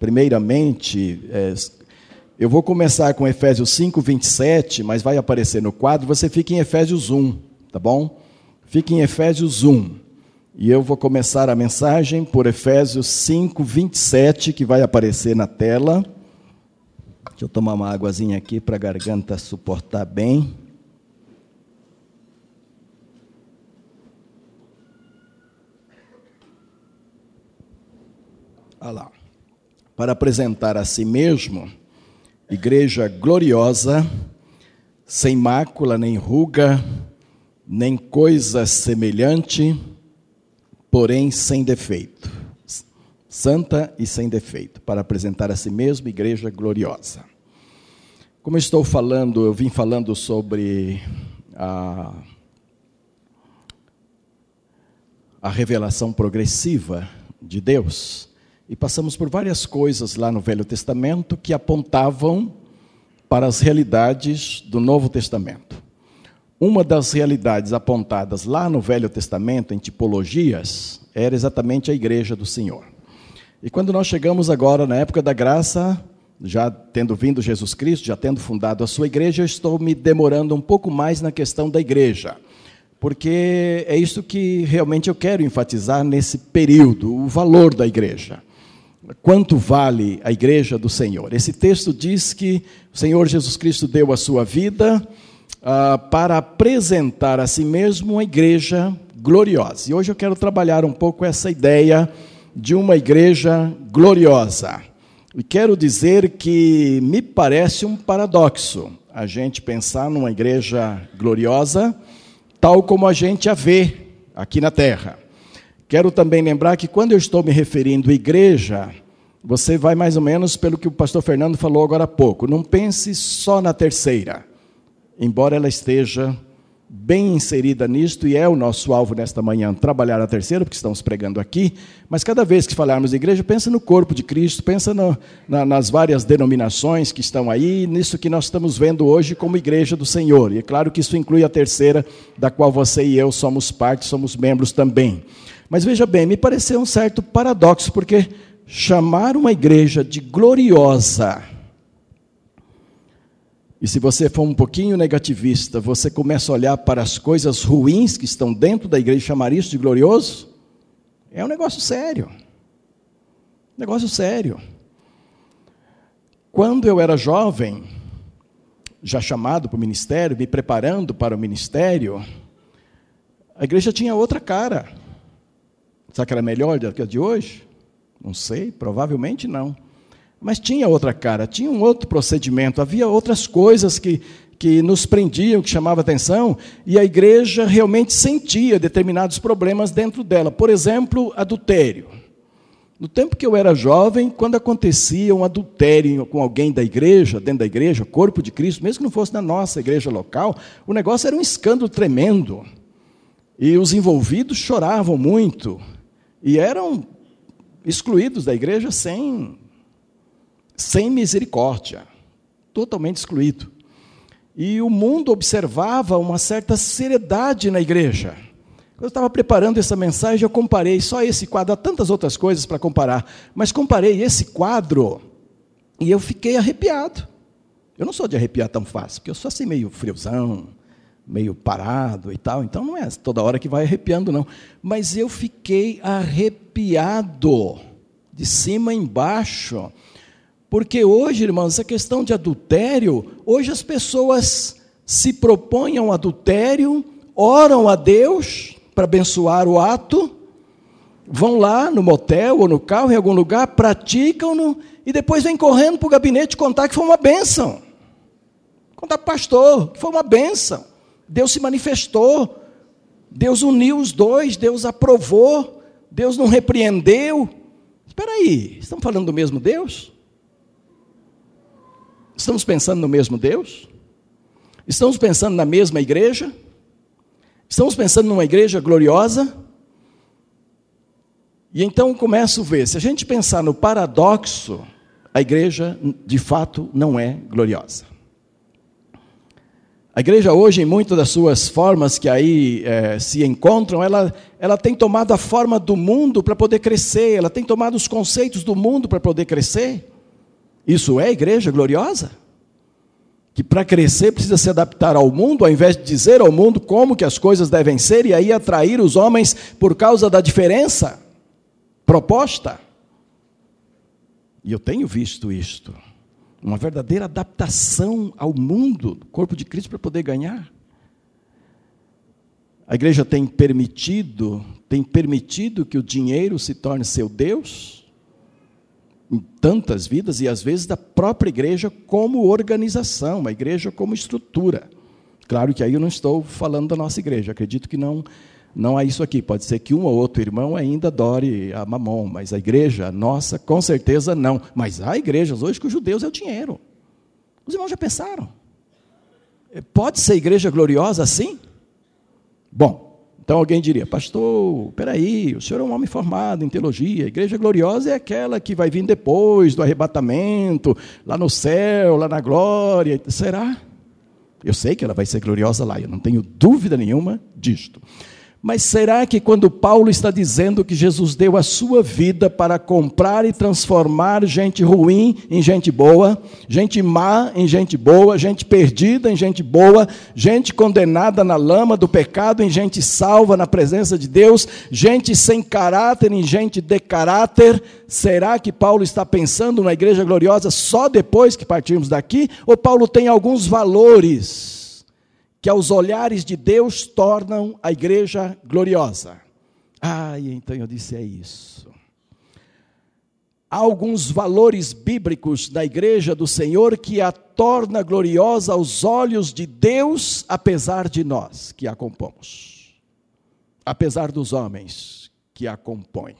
primeiramente, é, eu vou começar com Efésios 5, 27, mas vai aparecer no quadro, você fica em Efésios 1, tá bom? Fica em Efésios 1. E eu vou começar a mensagem por Efésios 5, 27, que vai aparecer na tela. Deixa eu tomar uma águazinha aqui para a garganta suportar bem. Olha lá. Para apresentar a si mesmo igreja gloriosa, sem mácula, nem ruga, nem coisa semelhante, porém sem defeito. Santa e sem defeito, para apresentar a si mesmo igreja gloriosa. Como eu estou falando, eu vim falando sobre a, a revelação progressiva de Deus e passamos por várias coisas lá no Velho Testamento que apontavam para as realidades do Novo Testamento. Uma das realidades apontadas lá no Velho Testamento, em tipologias, era exatamente a igreja do Senhor. E quando nós chegamos agora na época da graça, já tendo vindo Jesus Cristo, já tendo fundado a sua igreja, eu estou me demorando um pouco mais na questão da igreja. Porque é isso que realmente eu quero enfatizar nesse período, o valor da igreja quanto vale a igreja do Senhor. Esse texto diz que o Senhor Jesus Cristo deu a sua vida ah, para apresentar a si mesmo uma igreja gloriosa. E hoje eu quero trabalhar um pouco essa ideia de uma igreja gloriosa. E quero dizer que me parece um paradoxo a gente pensar numa igreja gloriosa tal como a gente a vê aqui na terra. Quero também lembrar que quando eu estou me referindo à igreja, você vai mais ou menos pelo que o pastor Fernando falou agora há pouco. Não pense só na terceira, embora ela esteja bem inserida nisto e é o nosso alvo nesta manhã, trabalhar a terceira, porque estamos pregando aqui, mas cada vez que falarmos de igreja, pensa no corpo de Cristo, pensa no, na, nas várias denominações que estão aí, nisso que nós estamos vendo hoje como igreja do Senhor. E é claro que isso inclui a terceira, da qual você e eu somos parte, somos membros também. Mas veja bem, me pareceu um certo paradoxo, porque chamar uma igreja de gloriosa, e se você for um pouquinho negativista, você começa a olhar para as coisas ruins que estão dentro da igreja e chamar isso de glorioso, é um negócio sério. Negócio sério. Quando eu era jovem, já chamado para o ministério, me preparando para o ministério, a igreja tinha outra cara. Será que era melhor do que a de hoje? Não sei, provavelmente não. Mas tinha outra cara, tinha um outro procedimento, havia outras coisas que, que nos prendiam, que chamavam atenção, e a igreja realmente sentia determinados problemas dentro dela. Por exemplo, adultério. No tempo que eu era jovem, quando acontecia um adultério com alguém da igreja, dentro da igreja, corpo de Cristo, mesmo que não fosse na nossa igreja local, o negócio era um escândalo tremendo. E os envolvidos choravam muito. E eram excluídos da igreja sem, sem misericórdia, totalmente excluído. E o mundo observava uma certa seriedade na igreja. Quando eu estava preparando essa mensagem, eu comparei só esse quadro, há tantas outras coisas para comparar, mas comparei esse quadro e eu fiquei arrepiado. Eu não sou de arrepiar tão fácil, porque eu sou assim meio friozão, meio parado e tal, então não é toda hora que vai arrepiando, não. Mas eu fiquei arrepiado, de cima embaixo, porque hoje, irmãos, essa questão de adultério, hoje as pessoas se propõem ao adultério, oram a Deus para abençoar o ato, vão lá no motel ou no carro, em algum lugar, praticam-no e depois vêm correndo para o gabinete contar que foi uma bênção. Contar para o pastor que foi uma bênção. Deus se manifestou, Deus uniu os dois, Deus aprovou, Deus não repreendeu. Espera aí, estamos falando do mesmo Deus? Estamos pensando no mesmo Deus? Estamos pensando na mesma igreja? Estamos pensando numa igreja gloriosa? E então começo a ver, se a gente pensar no paradoxo, a igreja de fato não é gloriosa. A igreja hoje, em muitas das suas formas que aí é, se encontram, ela, ela tem tomado a forma do mundo para poder crescer, ela tem tomado os conceitos do mundo para poder crescer. Isso é igreja gloriosa? Que para crescer precisa se adaptar ao mundo, ao invés de dizer ao mundo como que as coisas devem ser e aí atrair os homens por causa da diferença proposta. E eu tenho visto isto uma verdadeira adaptação ao mundo, corpo de Cristo, para poder ganhar. A igreja tem permitido, tem permitido que o dinheiro se torne seu Deus em tantas vidas e às vezes da própria igreja como organização, a igreja como estrutura. Claro que aí eu não estou falando da nossa igreja, acredito que não não há isso aqui. Pode ser que um ou outro irmão ainda adore a mamon, mas a igreja nossa, com certeza não. Mas há igrejas hoje que os judeus é o dinheiro. Os irmãos já pensaram? Pode ser igreja gloriosa assim? Bom, então alguém diria, pastor, peraí, o senhor é um homem formado em teologia, a igreja gloriosa é aquela que vai vir depois do arrebatamento, lá no céu, lá na glória. Será? Eu sei que ela vai ser gloriosa lá, eu não tenho dúvida nenhuma disto. Mas será que quando Paulo está dizendo que Jesus deu a sua vida para comprar e transformar gente ruim em gente boa, gente má em gente boa, gente perdida em gente boa, gente condenada na lama do pecado em gente salva na presença de Deus, gente sem caráter em gente de caráter, será que Paulo está pensando na igreja gloriosa só depois que partirmos daqui? Ou Paulo tem alguns valores? Que aos olhares de Deus tornam a igreja gloriosa. Ah, então eu disse: é isso. Há alguns valores bíblicos da igreja do Senhor que a torna gloriosa aos olhos de Deus, apesar de nós que a compomos, apesar dos homens que a compõem.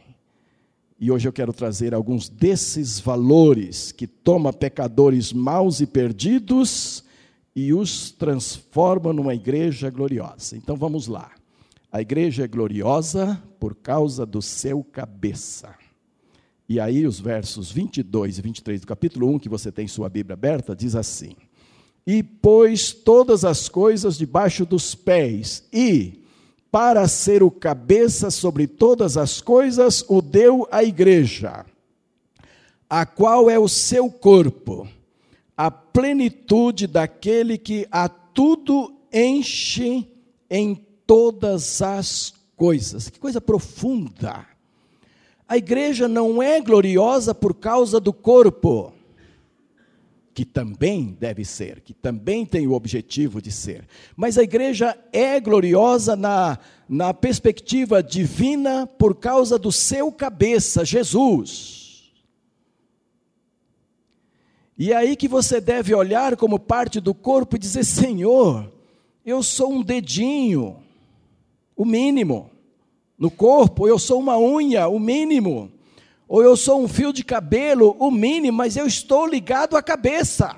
E hoje eu quero trazer alguns desses valores que toma pecadores maus e perdidos e os transforma numa igreja gloriosa. Então vamos lá. A igreja é gloriosa por causa do seu cabeça. E aí os versos 22 e 23 do capítulo 1, que você tem sua Bíblia aberta, diz assim: E pôs todas as coisas debaixo dos pés, e, para ser o cabeça sobre todas as coisas, o deu à igreja, a qual é o seu corpo a plenitude daquele que a tudo enche em todas as coisas. Que coisa profunda. A igreja não é gloriosa por causa do corpo, que também deve ser, que também tem o objetivo de ser. Mas a igreja é gloriosa na, na perspectiva divina por causa do seu cabeça, Jesus. E é aí que você deve olhar como parte do corpo e dizer: Senhor, eu sou um dedinho, o mínimo, no corpo, eu sou uma unha, o mínimo, ou eu sou um fio de cabelo, o mínimo, mas eu estou ligado à cabeça.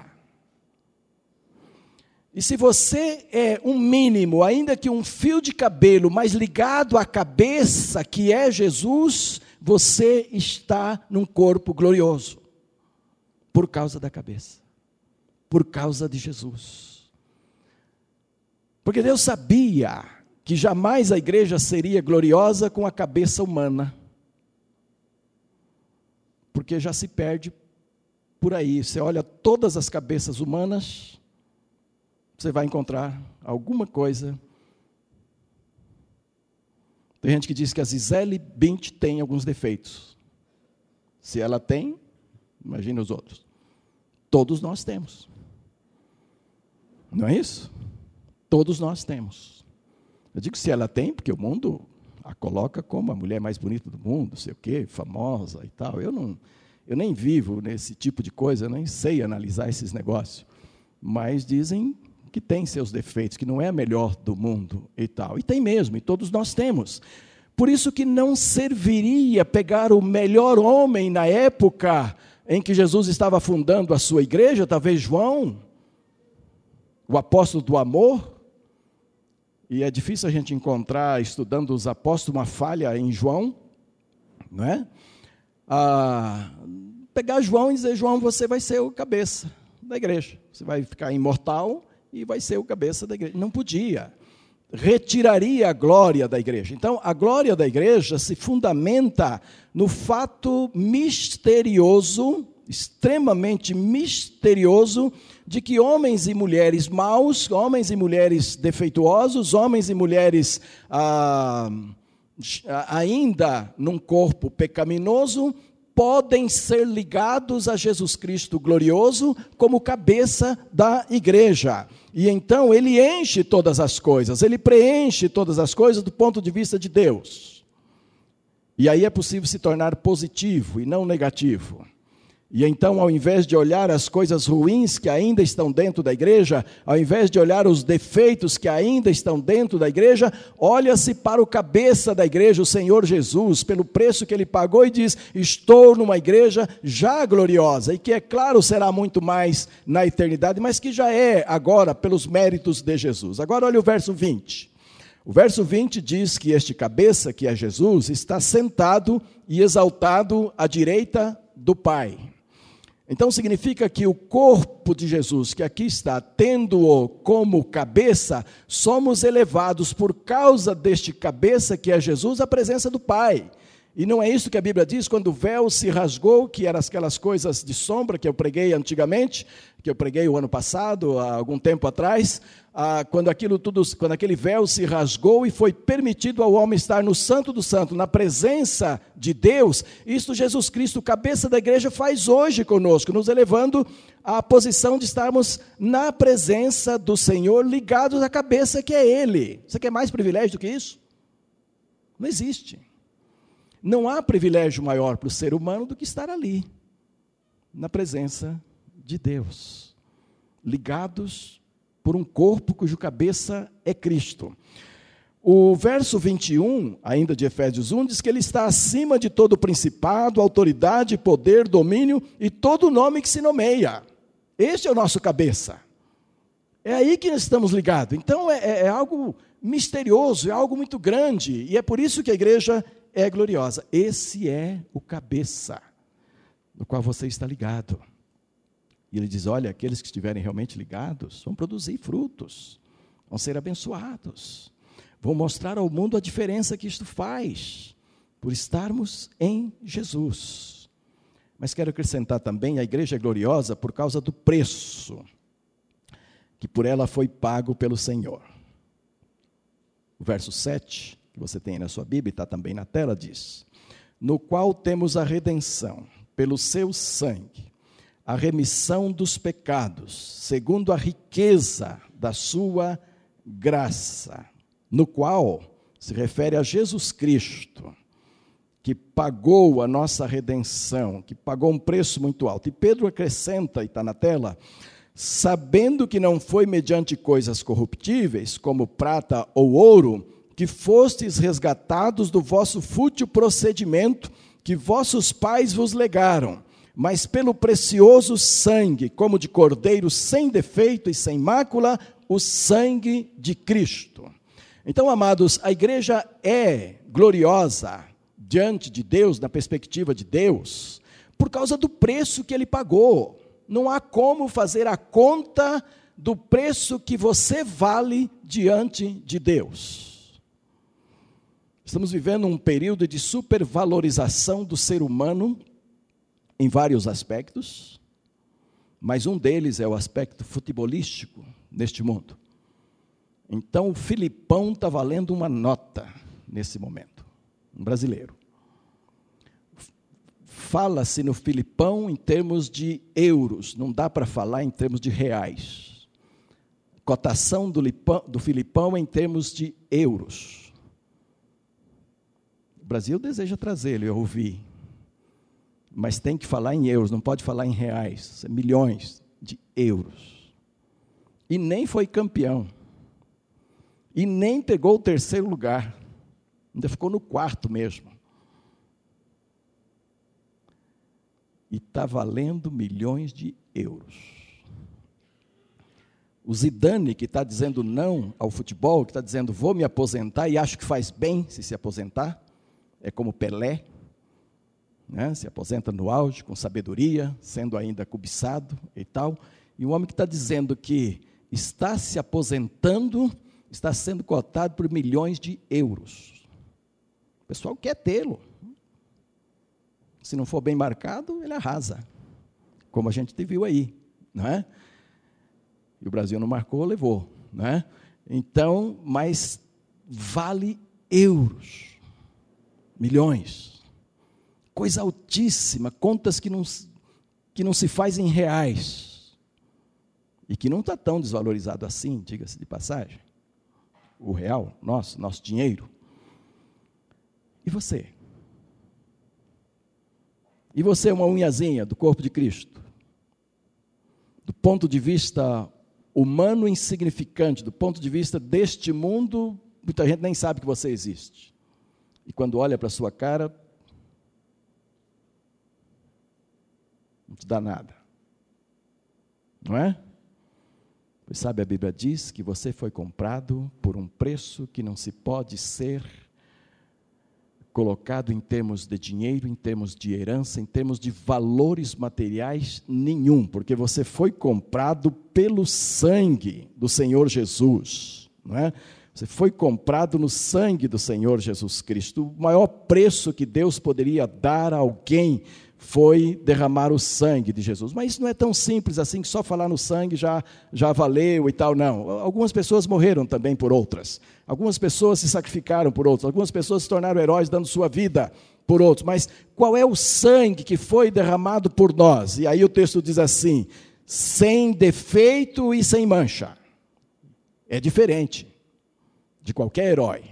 E se você é um mínimo, ainda que um fio de cabelo, mas ligado à cabeça, que é Jesus, você está num corpo glorioso por causa da cabeça, por causa de Jesus. Porque Deus sabia que jamais a igreja seria gloriosa com a cabeça humana. Porque já se perde por aí. Você olha todas as cabeças humanas, você vai encontrar alguma coisa. Tem gente que diz que a Gisele Bint tem alguns defeitos. Se ela tem, Imagine os outros. Todos nós temos. Não é isso? Todos nós temos. Eu digo se ela tem, porque o mundo a coloca como a mulher mais bonita do mundo, sei o quê, famosa e tal. Eu não, eu nem vivo nesse tipo de coisa, nem sei analisar esses negócios. Mas dizem que tem seus defeitos, que não é a melhor do mundo e tal. E tem mesmo, e todos nós temos. Por isso que não serviria pegar o melhor homem na época em que Jesus estava fundando a sua igreja, talvez João, o apóstolo do amor, e é difícil a gente encontrar, estudando os apóstolos, uma falha em João, não é? Ah, pegar João e dizer: João, você vai ser o cabeça da igreja, você vai ficar imortal e vai ser o cabeça da igreja. Não podia. Retiraria a glória da igreja. Então, a glória da igreja se fundamenta no fato misterioso, extremamente misterioso, de que homens e mulheres maus, homens e mulheres defeituosos, homens e mulheres ah, ainda num corpo pecaminoso, podem ser ligados a Jesus Cristo glorioso como cabeça da igreja. E então ele enche todas as coisas, ele preenche todas as coisas do ponto de vista de Deus. E aí é possível se tornar positivo e não negativo. E então, ao invés de olhar as coisas ruins que ainda estão dentro da igreja, ao invés de olhar os defeitos que ainda estão dentro da igreja, olha-se para o cabeça da igreja, o Senhor Jesus, pelo preço que ele pagou e diz: Estou numa igreja já gloriosa, e que é claro será muito mais na eternidade, mas que já é agora pelos méritos de Jesus. Agora, olha o verso 20. O verso 20 diz que este cabeça, que é Jesus, está sentado e exaltado à direita do Pai. Então significa que o corpo de Jesus, que aqui está, tendo-o como cabeça, somos elevados por causa deste cabeça que é Jesus à presença do Pai. E não é isso que a Bíblia diz quando o véu se rasgou, que eram aquelas coisas de sombra que eu preguei antigamente, que eu preguei o ano passado, há algum tempo atrás, ah, quando aquilo tudo, quando aquele véu se rasgou e foi permitido ao homem estar no Santo do Santo, na presença de Deus, isto Jesus Cristo, cabeça da igreja, faz hoje conosco, nos elevando à posição de estarmos na presença do Senhor, ligados à cabeça que é Ele. Você quer mais privilégio do que isso? Não existe. Não há privilégio maior para o ser humano do que estar ali, na presença de Deus, ligados por um corpo cujo cabeça é Cristo. O verso 21, ainda de Efésios 1, diz que ele está acima de todo principado, autoridade, poder, domínio e todo nome que se nomeia. Este é o nosso cabeça. É aí que nós estamos ligados. Então é, é, é algo misterioso, é algo muito grande, e é por isso que a igreja é gloriosa. Esse é o cabeça no qual você está ligado. E ele diz: olha, aqueles que estiverem realmente ligados vão produzir frutos, vão ser abençoados, vão mostrar ao mundo a diferença que isto faz, por estarmos em Jesus. Mas quero acrescentar também: a igreja é gloriosa por causa do preço que por ela foi pago pelo Senhor. O verso 7 que você tem na sua Bíblia, está também na tela, diz: No qual temos a redenção, pelo seu sangue, a remissão dos pecados, segundo a riqueza da sua graça, no qual se refere a Jesus Cristo, que pagou a nossa redenção, que pagou um preço muito alto. E Pedro acrescenta, e está na tela, sabendo que não foi mediante coisas corruptíveis, como prata ou ouro, que fostes resgatados do vosso fútil procedimento que vossos pais vos legaram, mas pelo precioso sangue, como de cordeiro sem defeito e sem mácula, o sangue de Cristo. Então, amados, a igreja é gloriosa diante de Deus, na perspectiva de Deus, por causa do preço que ele pagou. Não há como fazer a conta do preço que você vale diante de Deus. Estamos vivendo um período de supervalorização do ser humano em vários aspectos, mas um deles é o aspecto futebolístico neste mundo. Então, o Filipão está valendo uma nota nesse momento, um brasileiro. Fala-se no Filipão em termos de euros, não dá para falar em termos de reais. Cotação do, Lipão, do Filipão em termos de euros. Brasil deseja trazê-lo, eu ouvi. Mas tem que falar em euros, não pode falar em reais, milhões de euros. E nem foi campeão. E nem pegou o terceiro lugar. Ainda ficou no quarto mesmo. E está valendo milhões de euros. O Zidane, que está dizendo não ao futebol, que está dizendo vou me aposentar e acho que faz bem se se aposentar, é como Pelé, né? se aposenta no auge, com sabedoria, sendo ainda cobiçado e tal. E um homem que está dizendo que está se aposentando, está sendo cotado por milhões de euros. O pessoal quer tê-lo. Se não for bem marcado, ele arrasa. Como a gente viu aí, não é? E o Brasil não marcou, levou, não é? Então, mas vale euros, milhões, coisa altíssima, contas que não, que não se faz em reais e que não está tão desvalorizado assim, diga-se de passagem. O real, nosso, nosso dinheiro. E você? E você é uma unhazinha do corpo de Cristo? Do ponto de vista humano insignificante, do ponto de vista deste mundo, muita gente nem sabe que você existe. E quando olha para a sua cara, não te dá nada. Não é? Pois sabe, a Bíblia diz que você foi comprado por um preço que não se pode ser colocado em termos de dinheiro, em termos de herança, em termos de valores materiais nenhum, porque você foi comprado pelo sangue do Senhor Jesus, não é? Você foi comprado no sangue do Senhor Jesus Cristo. O maior preço que Deus poderia dar a alguém foi derramar o sangue de Jesus. Mas isso não é tão simples assim que só falar no sangue já, já valeu e tal, não. Algumas pessoas morreram também por outras. Algumas pessoas se sacrificaram por outras. Algumas pessoas se tornaram heróis dando sua vida por outros. Mas qual é o sangue que foi derramado por nós? E aí o texto diz assim: sem defeito e sem mancha. É diferente de qualquer herói.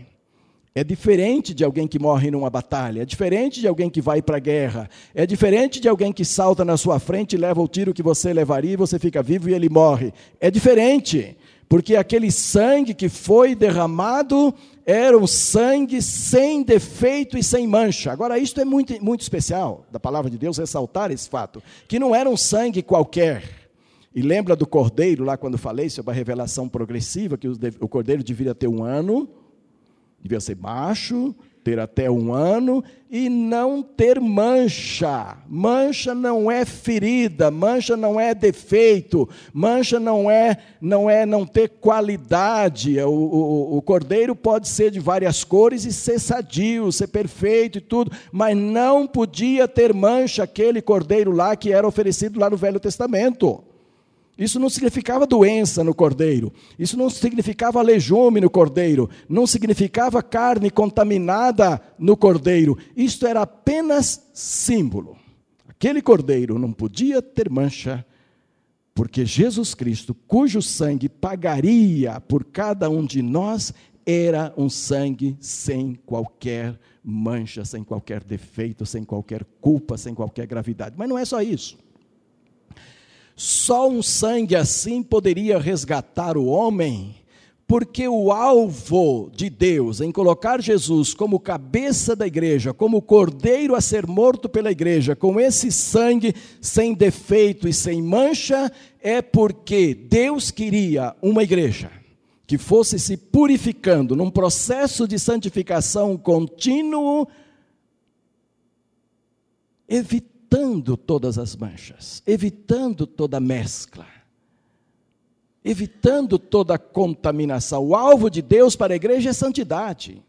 É diferente de alguém que morre numa batalha, é diferente de alguém que vai para a guerra, é diferente de alguém que salta na sua frente e leva o tiro que você levaria e você fica vivo e ele morre. É diferente, porque aquele sangue que foi derramado era um sangue sem defeito e sem mancha. Agora, isto é muito, muito especial da palavra de Deus ressaltar esse fato, que não era um sangue qualquer. E lembra do cordeiro, lá quando falei sobre a revelação progressiva, que o cordeiro deveria ter um ano devia ser macho, ter até um ano e não ter mancha. Mancha não é ferida, mancha não é defeito, mancha não é não é não ter qualidade. O, o, o cordeiro pode ser de várias cores e ser sadio, ser perfeito e tudo, mas não podia ter mancha aquele cordeiro lá que era oferecido lá no Velho Testamento. Isso não significava doença no cordeiro, isso não significava legume no cordeiro, não significava carne contaminada no cordeiro. Isto era apenas símbolo. Aquele cordeiro não podia ter mancha, porque Jesus Cristo, cujo sangue pagaria por cada um de nós, era um sangue sem qualquer mancha, sem qualquer defeito, sem qualquer culpa, sem qualquer gravidade. Mas não é só isso. Só um sangue assim poderia resgatar o homem, porque o alvo de Deus em colocar Jesus como cabeça da igreja, como cordeiro a ser morto pela igreja, com esse sangue sem defeito e sem mancha, é porque Deus queria uma igreja que fosse se purificando num processo de santificação contínuo, evitando evitando todas as manchas, evitando toda mescla, evitando toda contaminação. O alvo de Deus para a igreja é santidade.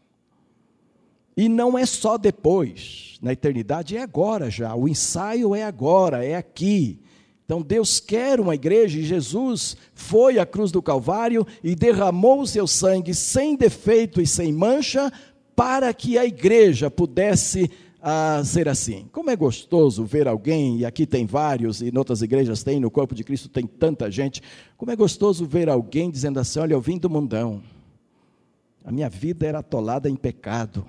E não é só depois, na eternidade é agora já. O ensaio é agora, é aqui. Então Deus quer uma igreja e Jesus foi à cruz do Calvário e derramou o seu sangue sem defeito e sem mancha para que a igreja pudesse a ser assim. Como é gostoso ver alguém, e aqui tem vários, e em outras igrejas tem, no corpo de Cristo tem tanta gente. Como é gostoso ver alguém dizendo assim: Olha, eu vim do mundão, a minha vida era atolada em pecado.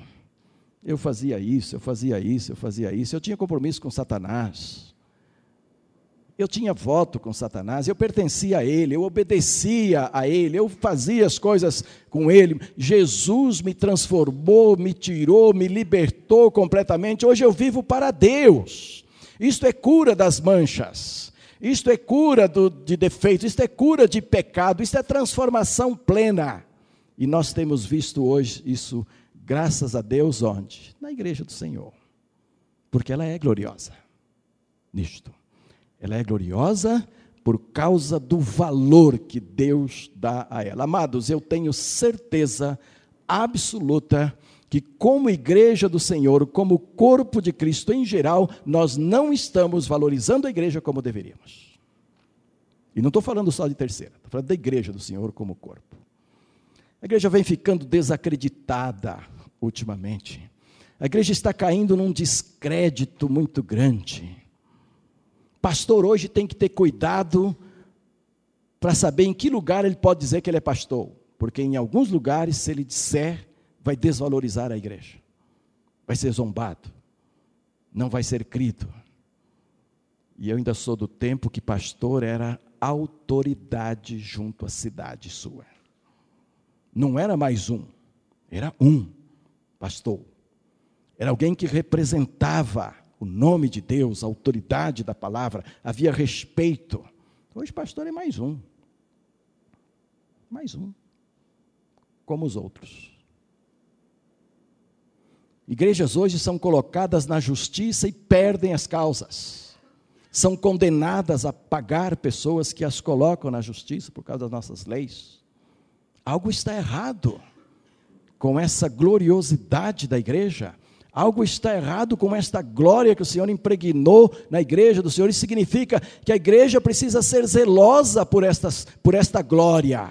Eu fazia isso, eu fazia isso, eu fazia isso. Eu tinha compromisso com Satanás. Eu tinha voto com Satanás, eu pertencia a ele, eu obedecia a ele, eu fazia as coisas com ele. Jesus me transformou, me tirou, me libertou completamente. Hoje eu vivo para Deus. Isto é cura das manchas. Isto é cura do, de defeitos, isto é cura de pecado, isto é transformação plena. E nós temos visto hoje isso, graças a Deus, onde? Na igreja do Senhor. Porque ela é gloriosa nisto. Ela é gloriosa por causa do valor que Deus dá a ela. Amados, eu tenho certeza absoluta que, como igreja do Senhor, como corpo de Cristo em geral, nós não estamos valorizando a igreja como deveríamos. E não estou falando só de terceira, estou falando da igreja do Senhor como corpo. A igreja vem ficando desacreditada ultimamente. A igreja está caindo num descrédito muito grande. Pastor hoje tem que ter cuidado para saber em que lugar ele pode dizer que ele é pastor, porque em alguns lugares, se ele disser, vai desvalorizar a igreja, vai ser zombado, não vai ser crido. E eu ainda sou do tempo que pastor era autoridade junto à cidade sua. Não era mais um, era um pastor. Era alguém que representava o nome de Deus, a autoridade da palavra, havia respeito. Hoje, pastor é mais um. Mais um. Como os outros. Igrejas hoje são colocadas na justiça e perdem as causas. São condenadas a pagar pessoas que as colocam na justiça por causa das nossas leis. Algo está errado com essa gloriosidade da igreja. Algo está errado com esta glória que o Senhor impregnou na igreja do Senhor. Isso significa que a igreja precisa ser zelosa por, estas, por esta glória.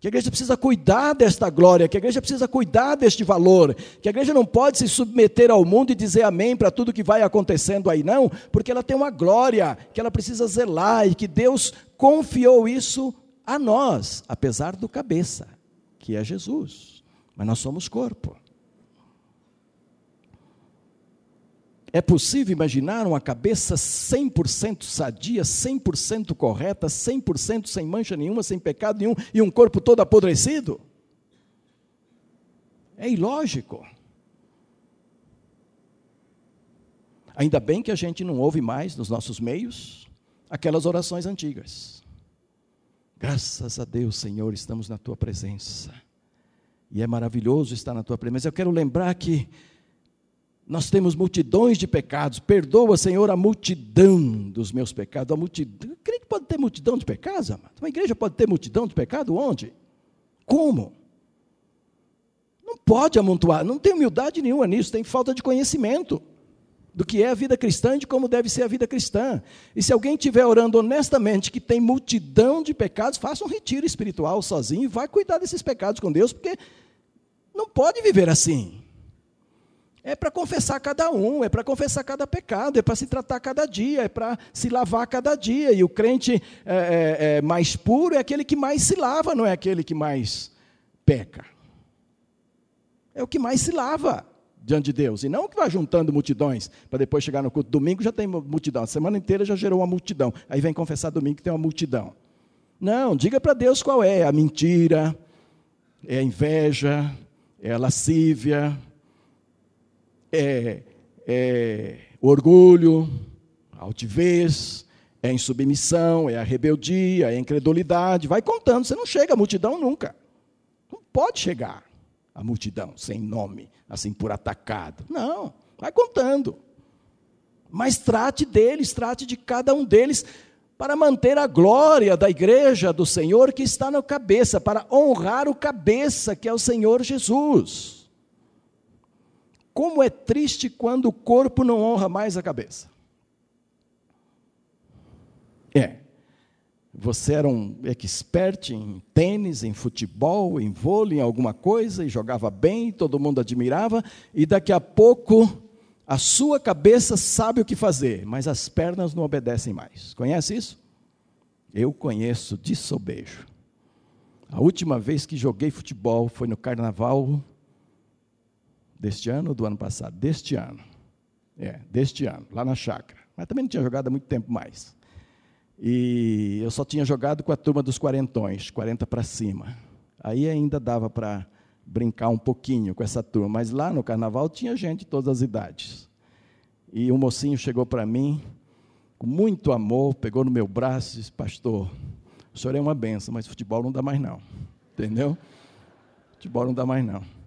Que a igreja precisa cuidar desta glória, que a igreja precisa cuidar deste valor, que a igreja não pode se submeter ao mundo e dizer amém para tudo que vai acontecendo aí, não, porque ela tem uma glória que ela precisa zelar e que Deus confiou isso a nós, apesar do cabeça, que é Jesus. Mas nós somos corpo. É possível imaginar uma cabeça 100% sadia, 100% correta, 100% sem mancha nenhuma, sem pecado nenhum e um corpo todo apodrecido? É ilógico. Ainda bem que a gente não ouve mais nos nossos meios aquelas orações antigas. Graças a Deus, Senhor, estamos na tua presença. E é maravilhoso estar na tua presença. Eu quero lembrar que nós temos multidões de pecados. Perdoa, Senhor, a multidão dos meus pecados. A multidão. Creio que pode ter multidão de pecados, amado. Uma igreja pode ter multidão de pecado onde? Como? Não pode amontoar. Não tem humildade nenhuma nisso. Tem falta de conhecimento do que é a vida cristã e de como deve ser a vida cristã. E se alguém estiver orando honestamente que tem multidão de pecados, faça um retiro espiritual sozinho e vai cuidar desses pecados com Deus, porque não pode viver assim. É para confessar cada um, é para confessar cada pecado, é para se tratar cada dia, é para se lavar cada dia. E o crente é, é, é mais puro é aquele que mais se lava, não é aquele que mais peca. É o que mais se lava diante de Deus. E não que vai juntando multidões, para depois chegar no culto. Domingo já tem multidão, a semana inteira já gerou uma multidão. Aí vem confessar domingo que tem uma multidão. Não, diga para Deus qual é: a mentira, é a inveja, é a lascívia é, é orgulho, altivez, é insubmissão, é a rebeldia, é a incredulidade. Vai contando, você não chega à multidão nunca. Não pode chegar à multidão sem nome, assim por atacado. Não, vai contando. Mas trate deles, trate de cada um deles para manter a glória da igreja do Senhor que está na cabeça, para honrar o cabeça que é o Senhor Jesus. Como é triste quando o corpo não honra mais a cabeça. É. Você era um expert em tênis, em futebol, em vôlei, em alguma coisa, e jogava bem, todo mundo admirava, e daqui a pouco a sua cabeça sabe o que fazer, mas as pernas não obedecem mais. Conhece isso? Eu conheço de sobejo. A última vez que joguei futebol foi no carnaval Deste ano ou do ano passado? Deste ano. É, deste ano, lá na chácara. Mas também não tinha jogado há muito tempo mais. E eu só tinha jogado com a turma dos quarentões, 40 para cima. Aí ainda dava para brincar um pouquinho com essa turma, mas lá no carnaval tinha gente de todas as idades. E um mocinho chegou para mim, com muito amor, pegou no meu braço e disse: Pastor, o senhor é uma benção, mas futebol não dá mais não. Entendeu? Futebol não dá mais não.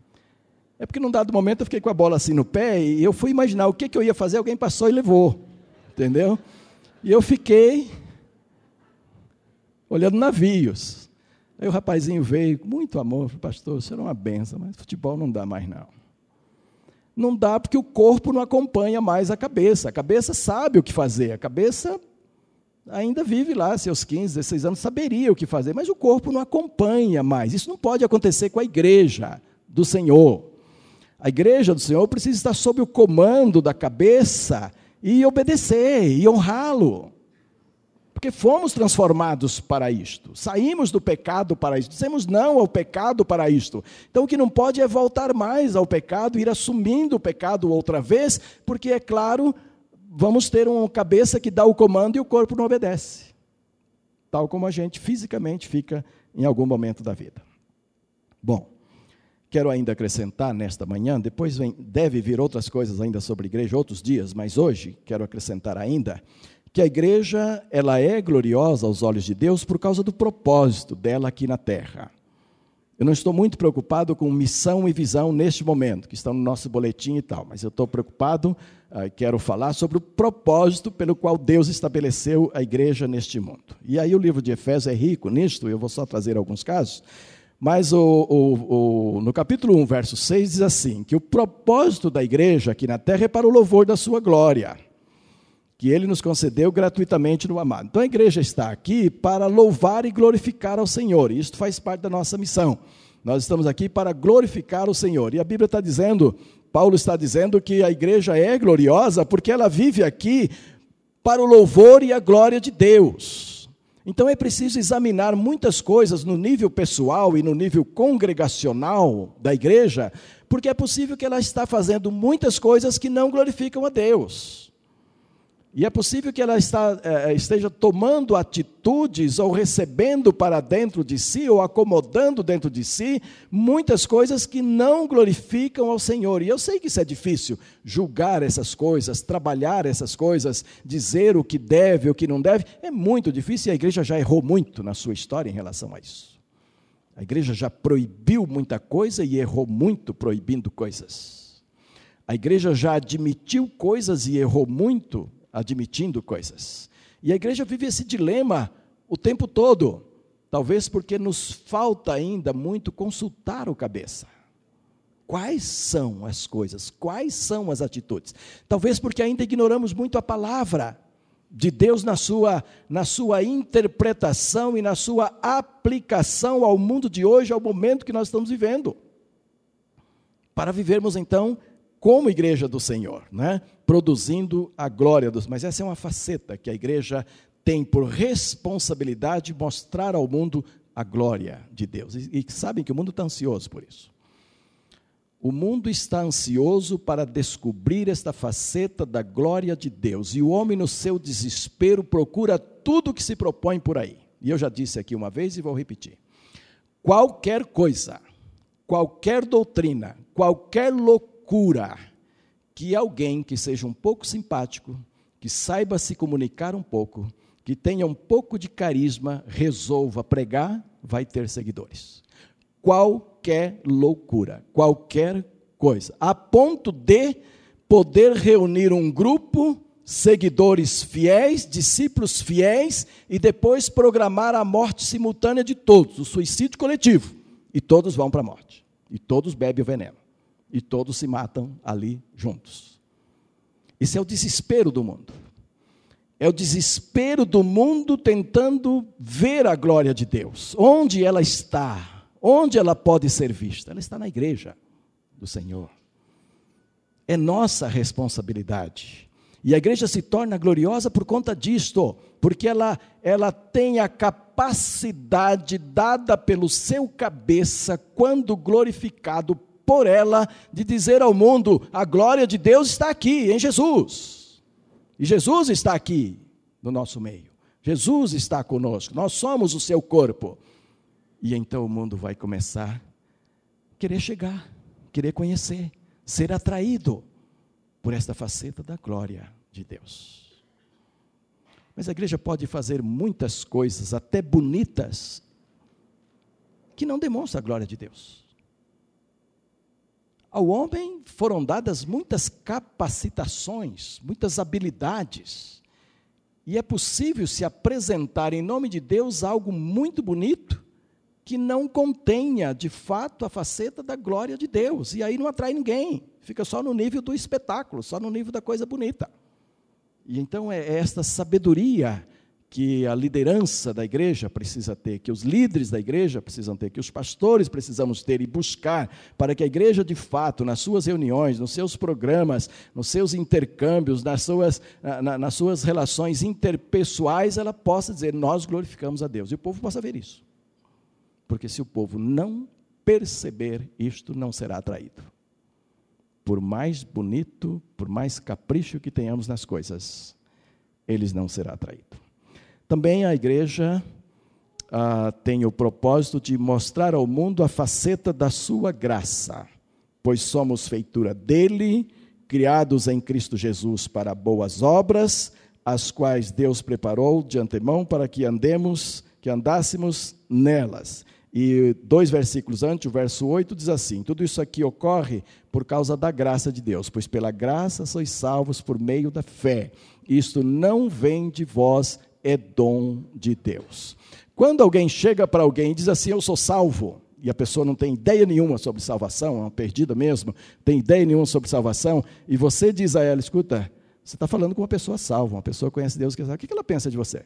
É porque num dado momento eu fiquei com a bola assim no pé e eu fui imaginar o que, que eu ia fazer, alguém passou e levou. Entendeu? E eu fiquei olhando navios. Aí o rapazinho veio muito amor, pastor, isso era uma benção, mas futebol não dá mais não. Não dá porque o corpo não acompanha mais a cabeça. A cabeça sabe o que fazer, a cabeça ainda vive lá, seus 15, 16 anos, saberia o que fazer, mas o corpo não acompanha mais. Isso não pode acontecer com a igreja do Senhor. A igreja do Senhor precisa estar sob o comando da cabeça e obedecer e honrá-lo. Porque fomos transformados para isto, saímos do pecado para isto, dissemos não ao pecado para isto. Então o que não pode é voltar mais ao pecado, ir assumindo o pecado outra vez, porque é claro, vamos ter uma cabeça que dá o comando e o corpo não obedece. Tal como a gente fisicamente fica em algum momento da vida. Bom, quero ainda acrescentar nesta manhã, depois vem, deve vir outras coisas ainda sobre igreja, outros dias, mas hoje quero acrescentar ainda que a igreja ela é gloriosa aos olhos de Deus por causa do propósito dela aqui na terra. Eu não estou muito preocupado com missão e visão neste momento, que estão no nosso boletim e tal, mas eu estou preocupado, uh, quero falar sobre o propósito pelo qual Deus estabeleceu a igreja neste mundo. E aí o livro de Efésios é rico nisto, eu vou só trazer alguns casos, mas o, o, o, no capítulo 1, verso 6, diz assim: que o propósito da igreja aqui na terra é para o louvor da sua glória que ele nos concedeu gratuitamente no amado. Então a igreja está aqui para louvar e glorificar ao Senhor, e isso faz parte da nossa missão. Nós estamos aqui para glorificar o Senhor. E a Bíblia está dizendo, Paulo está dizendo que a igreja é gloriosa porque ela vive aqui para o louvor e a glória de Deus. Então é preciso examinar muitas coisas no nível pessoal e no nível congregacional da igreja, porque é possível que ela está fazendo muitas coisas que não glorificam a Deus. E é possível que ela está, é, esteja tomando atitudes ou recebendo para dentro de si, ou acomodando dentro de si, muitas coisas que não glorificam ao Senhor. E eu sei que isso é difícil, julgar essas coisas, trabalhar essas coisas, dizer o que deve, o que não deve, é muito difícil e a igreja já errou muito na sua história em relação a isso. A igreja já proibiu muita coisa e errou muito proibindo coisas. A igreja já admitiu coisas e errou muito admitindo coisas. E a igreja vive esse dilema o tempo todo, talvez porque nos falta ainda muito consultar o cabeça. Quais são as coisas? Quais são as atitudes? Talvez porque ainda ignoramos muito a palavra de Deus na sua, na sua interpretação e na sua aplicação ao mundo de hoje, ao momento que nós estamos vivendo. Para vivermos então como igreja do Senhor, né? produzindo a glória dos. Mas essa é uma faceta que a igreja tem por responsabilidade mostrar ao mundo a glória de Deus. E, e sabem que o mundo está ansioso por isso. O mundo está ansioso para descobrir esta faceta da glória de Deus. E o homem, no seu desespero, procura tudo que se propõe por aí. E eu já disse aqui uma vez e vou repetir. Qualquer coisa, qualquer doutrina, qualquer loucura, cura que alguém que seja um pouco simpático, que saiba se comunicar um pouco, que tenha um pouco de carisma, resolva pregar, vai ter seguidores. Qualquer loucura, qualquer coisa, a ponto de poder reunir um grupo, seguidores fiéis, discípulos fiéis, e depois programar a morte simultânea de todos, o suicídio coletivo, e todos vão para a morte, e todos bebem o veneno e todos se matam ali juntos. Isso é o desespero do mundo. É o desespero do mundo tentando ver a glória de Deus. Onde ela está? Onde ela pode ser vista? Ela está na igreja do Senhor. É nossa responsabilidade. E a igreja se torna gloriosa por conta disto, porque ela, ela tem a capacidade dada pelo seu cabeça, quando glorificado por ela de dizer ao mundo: a glória de Deus está aqui, em Jesus. E Jesus está aqui no nosso meio. Jesus está conosco, nós somos o seu corpo. E então o mundo vai começar a querer chegar, querer conhecer, ser atraído por esta faceta da glória de Deus. Mas a igreja pode fazer muitas coisas, até bonitas, que não demonstram a glória de Deus. Ao homem foram dadas muitas capacitações, muitas habilidades, E é possível se apresentar em nome de Deus algo muito bonito que não contenha, de fato, a faceta da glória de Deus. E aí não atrai ninguém, fica só no nível do espetáculo, só no nível da coisa bonita. E então é esta sabedoria que a liderança da igreja precisa ter, que os líderes da igreja precisam ter, que os pastores precisamos ter e buscar, para que a igreja, de fato, nas suas reuniões, nos seus programas, nos seus intercâmbios, nas suas, na, nas suas relações interpessoais, ela possa dizer: Nós glorificamos a Deus. E o povo possa ver isso. Porque se o povo não perceber isto, não será atraído. Por mais bonito, por mais capricho que tenhamos nas coisas, eles não será atraído. Também a igreja ah, tem o propósito de mostrar ao mundo a faceta da sua graça, pois somos feitura dele, criados em Cristo Jesus para boas obras, as quais Deus preparou de antemão para que andemos, que andássemos nelas. E dois versículos antes, o verso 8 diz assim: Tudo isso aqui ocorre por causa da graça de Deus, pois pela graça sois salvos por meio da fé. Isto não vem de vós, é dom de Deus. Quando alguém chega para alguém e diz assim: Eu sou salvo, e a pessoa não tem ideia nenhuma sobre salvação, é uma perdida mesmo, tem ideia nenhuma sobre salvação, e você diz a ela: Escuta, você está falando com uma pessoa salva, uma pessoa que conhece Deus, que o que ela pensa de você?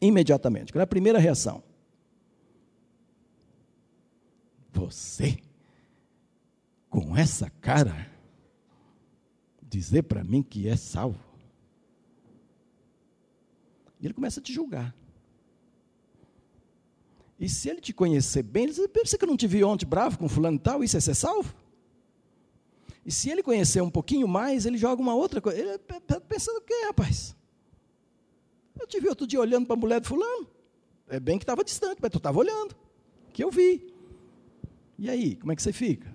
Imediatamente, qual é a primeira reação? Você, com essa cara, dizer para mim que é salvo? E ele começa a te julgar. E se ele te conhecer bem, ele diz: Pensa que eu não te vi ontem bravo com fulano e tal, isso é ser salvo? E se ele conhecer um pouquinho mais, ele joga uma outra coisa. Ele está pensando o quê, rapaz? Eu te vi outro dia olhando para a mulher de fulano. É bem que estava distante, mas tu estava olhando. Que eu vi. E aí, como é que você fica?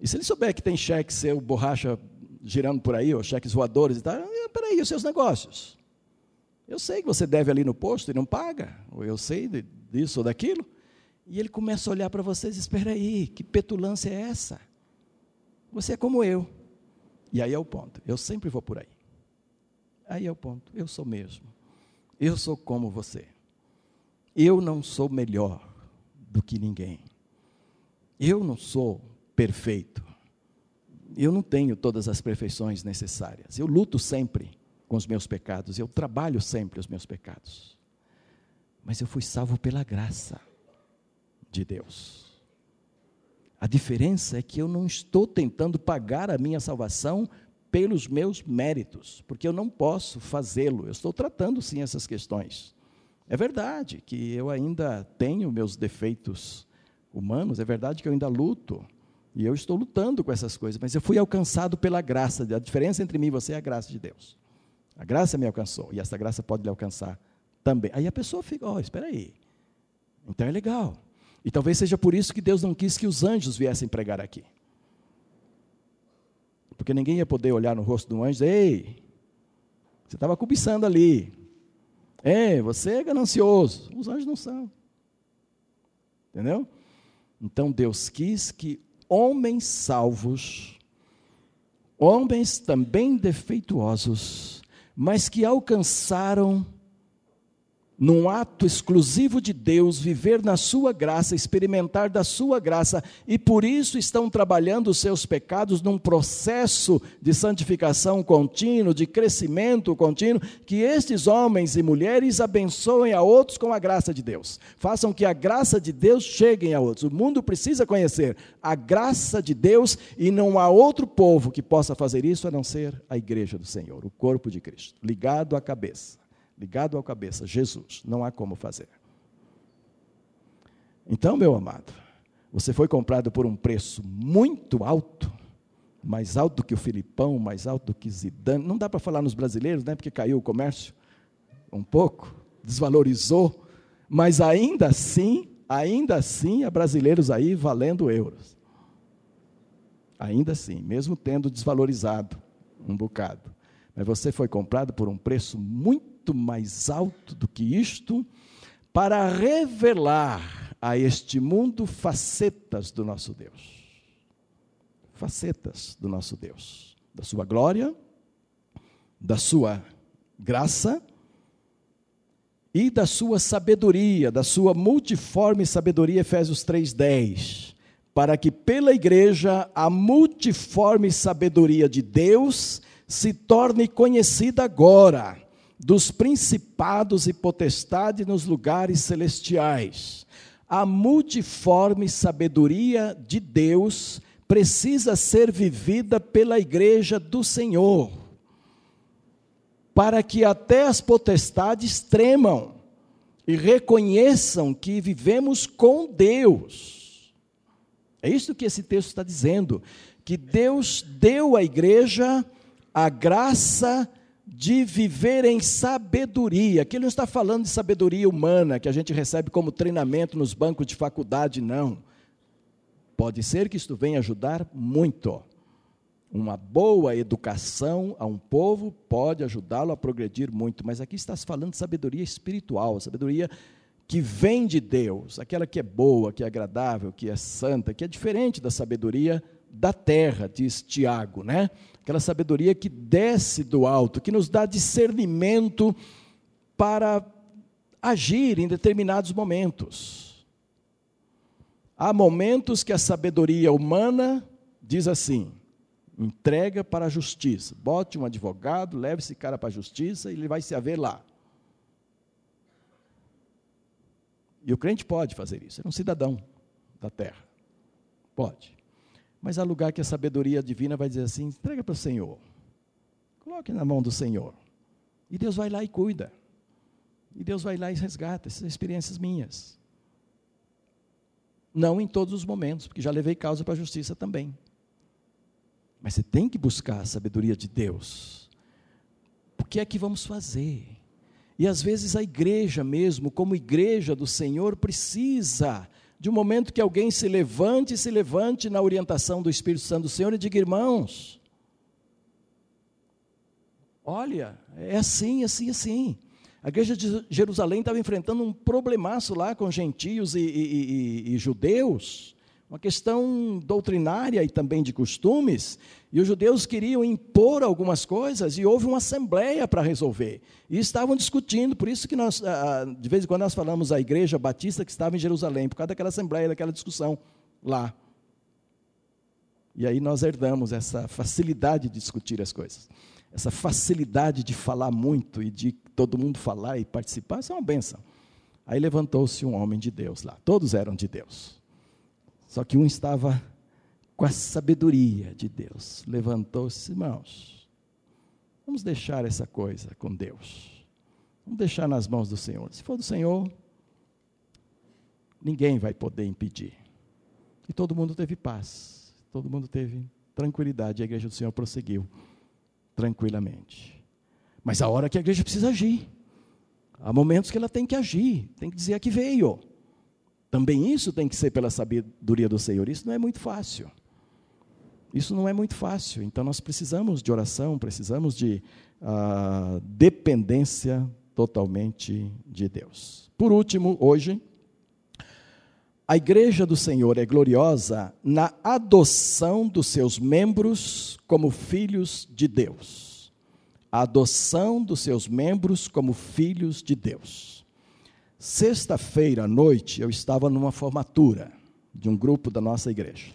E se ele souber que tem cheque seu, borracha girando por aí, ou cheques voadores e tal, peraí, os seus negócios? Eu sei que você deve ali no posto e não paga, ou eu sei disso ou daquilo. E ele começa a olhar para você diz: Espera aí, que petulância é essa? Você é como eu. E aí é o ponto. Eu sempre vou por aí. Aí é o ponto. Eu sou mesmo. Eu sou como você. Eu não sou melhor do que ninguém. Eu não sou perfeito eu não tenho todas as perfeições necessárias. Eu luto sempre com os meus pecados, eu trabalho sempre os meus pecados. Mas eu fui salvo pela graça de Deus. A diferença é que eu não estou tentando pagar a minha salvação pelos meus méritos, porque eu não posso fazê-lo. Eu estou tratando sim essas questões. É verdade que eu ainda tenho meus defeitos humanos, é verdade que eu ainda luto e eu estou lutando com essas coisas, mas eu fui alcançado pela graça. A diferença entre mim e você é a graça de Deus. A graça me alcançou e essa graça pode lhe alcançar também. Aí a pessoa fica, ó, oh, espera aí. Então é legal. E talvez seja por isso que Deus não quis que os anjos viessem pregar aqui. Porque ninguém ia poder olhar no rosto do anjo e dizer, ei, você estava cobiçando ali. Ei, você é ganancioso. Os anjos não são. Entendeu? Então Deus quis que homens salvos, homens também defeituosos, mas que alcançaram num ato exclusivo de Deus, viver na sua graça, experimentar da sua graça, e por isso estão trabalhando os seus pecados num processo de santificação contínuo, de crescimento contínuo, que estes homens e mulheres abençoem a outros com a graça de Deus. Façam que a graça de Deus chegue a outros. O mundo precisa conhecer a graça de Deus e não há outro povo que possa fazer isso a não ser a igreja do Senhor, o corpo de Cristo, ligado à cabeça ligado ao cabeça, Jesus, não há como fazer. Então, meu amado, você foi comprado por um preço muito alto, mais alto do que o Filipão, mais alto do que Zidane. Não dá para falar nos brasileiros, né? Porque caiu o comércio um pouco, desvalorizou, mas ainda assim, ainda assim, há brasileiros aí valendo euros. Ainda assim, mesmo tendo desvalorizado um bocado. Mas você foi comprado por um preço muito muito mais alto do que isto, para revelar a este mundo facetas do nosso Deus. Facetas do nosso Deus, da sua glória, da sua graça e da sua sabedoria, da sua multiforme sabedoria, Efésios 3:10, para que pela igreja a multiforme sabedoria de Deus se torne conhecida agora dos principados e potestades nos lugares celestiais. A multiforme sabedoria de Deus precisa ser vivida pela igreja do Senhor, para que até as potestades tremam e reconheçam que vivemos com Deus. É isso que esse texto está dizendo, que Deus deu à igreja a graça de viver em sabedoria. Aqui ele não está falando de sabedoria humana, que a gente recebe como treinamento nos bancos de faculdade, não. Pode ser que isto venha ajudar muito. Uma boa educação a um povo pode ajudá-lo a progredir muito, mas aqui está se falando de sabedoria espiritual, sabedoria que vem de Deus, aquela que é boa, que é agradável, que é santa, que é diferente da sabedoria da terra, diz Tiago, né? Aquela sabedoria que desce do alto, que nos dá discernimento para agir em determinados momentos. Há momentos que a sabedoria humana diz assim: entrega para a justiça, bote um advogado, leve esse cara para a justiça e ele vai se haver lá. E o crente pode fazer isso, é um cidadão da terra. Pode. Mas há lugar que a sabedoria divina vai dizer assim: entrega para o Senhor. Coloque na mão do Senhor. E Deus vai lá e cuida. E Deus vai lá e resgata essas experiências minhas. Não em todos os momentos, porque já levei causa para a justiça também. Mas você tem que buscar a sabedoria de Deus. O que é que vamos fazer? E às vezes a igreja mesmo, como igreja do Senhor, precisa de um momento que alguém se levante e se levante na orientação do Espírito Santo do Senhor e diga, irmãos, olha, é assim, assim, assim. A igreja de Jerusalém estava enfrentando um problemaço lá com gentios e, e, e, e judeus, uma questão doutrinária e também de costumes, e os judeus queriam impor algumas coisas e houve uma assembleia para resolver. E estavam discutindo, por isso que nós, ah, ah, de vez em quando nós falamos a igreja batista que estava em Jerusalém, por causa daquela assembleia, daquela discussão lá. E aí nós herdamos essa facilidade de discutir as coisas. Essa facilidade de falar muito e de todo mundo falar e participar, isso é uma benção. Aí levantou-se um homem de Deus lá, todos eram de Deus. Só que um estava com a sabedoria de Deus. Levantou-se, irmãos. Vamos deixar essa coisa com Deus. Vamos deixar nas mãos do Senhor. Se for do Senhor, ninguém vai poder impedir. E todo mundo teve paz. Todo mundo teve tranquilidade. A igreja do Senhor prosseguiu tranquilamente. Mas a hora que a igreja precisa agir. Há momentos que ela tem que agir, tem que dizer a que veio. Também isso tem que ser pela sabedoria do Senhor. Isso não é muito fácil. Isso não é muito fácil. Então nós precisamos de oração, precisamos de uh, dependência totalmente de Deus. Por último, hoje, a igreja do Senhor é gloriosa na adoção dos seus membros como filhos de Deus. A adoção dos seus membros como filhos de Deus. Sexta-feira à noite, eu estava numa formatura de um grupo da nossa igreja.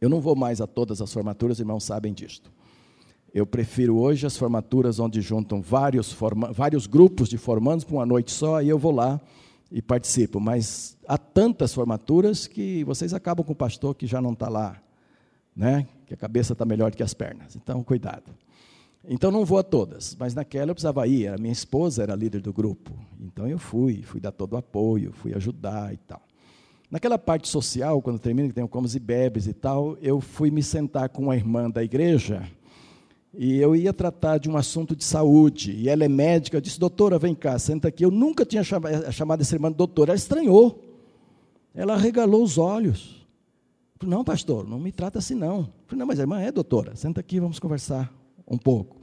Eu não vou mais a todas as formaturas, irmãos sabem disto. Eu prefiro hoje as formaturas onde juntam vários, forma, vários grupos de formandos para uma noite só, e eu vou lá e participo. Mas há tantas formaturas que vocês acabam com o pastor que já não está lá, né? que a cabeça está melhor que as pernas. Então, cuidado. Então não vou a todas, mas naquela eu precisava ir, a minha esposa era líder do grupo. Então eu fui, fui dar todo o apoio, fui ajudar e tal. Naquela parte social, quando termina, que tem o comes e bebes e tal, eu fui me sentar com uma irmã da igreja e eu ia tratar de um assunto de saúde. E ela é médica, eu disse, doutora, vem cá, senta aqui. Eu nunca tinha chamado essa irmã de doutora, ela estranhou. Ela regalou os olhos. Eu falei, não, pastor, não me trata assim não. Eu falei, não, mas a irmã é doutora, senta aqui, vamos conversar um pouco.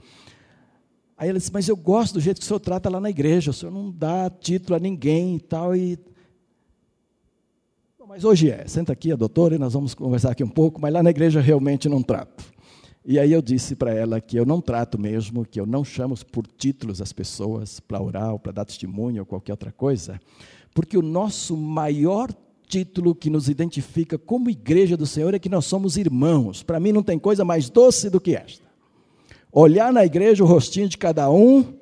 Aí ela disse, mas eu gosto do jeito que o senhor trata lá na igreja, o senhor não dá título a ninguém e tal, e... Mas hoje é, senta aqui a doutora e nós vamos conversar aqui um pouco, mas lá na igreja realmente não trato. E aí eu disse para ela que eu não trato mesmo, que eu não chamo por títulos as pessoas para orar, para dar testemunho ou qualquer outra coisa, porque o nosso maior título que nos identifica como igreja do Senhor é que nós somos irmãos. Para mim não tem coisa mais doce do que esta. Olhar na igreja o rostinho de cada um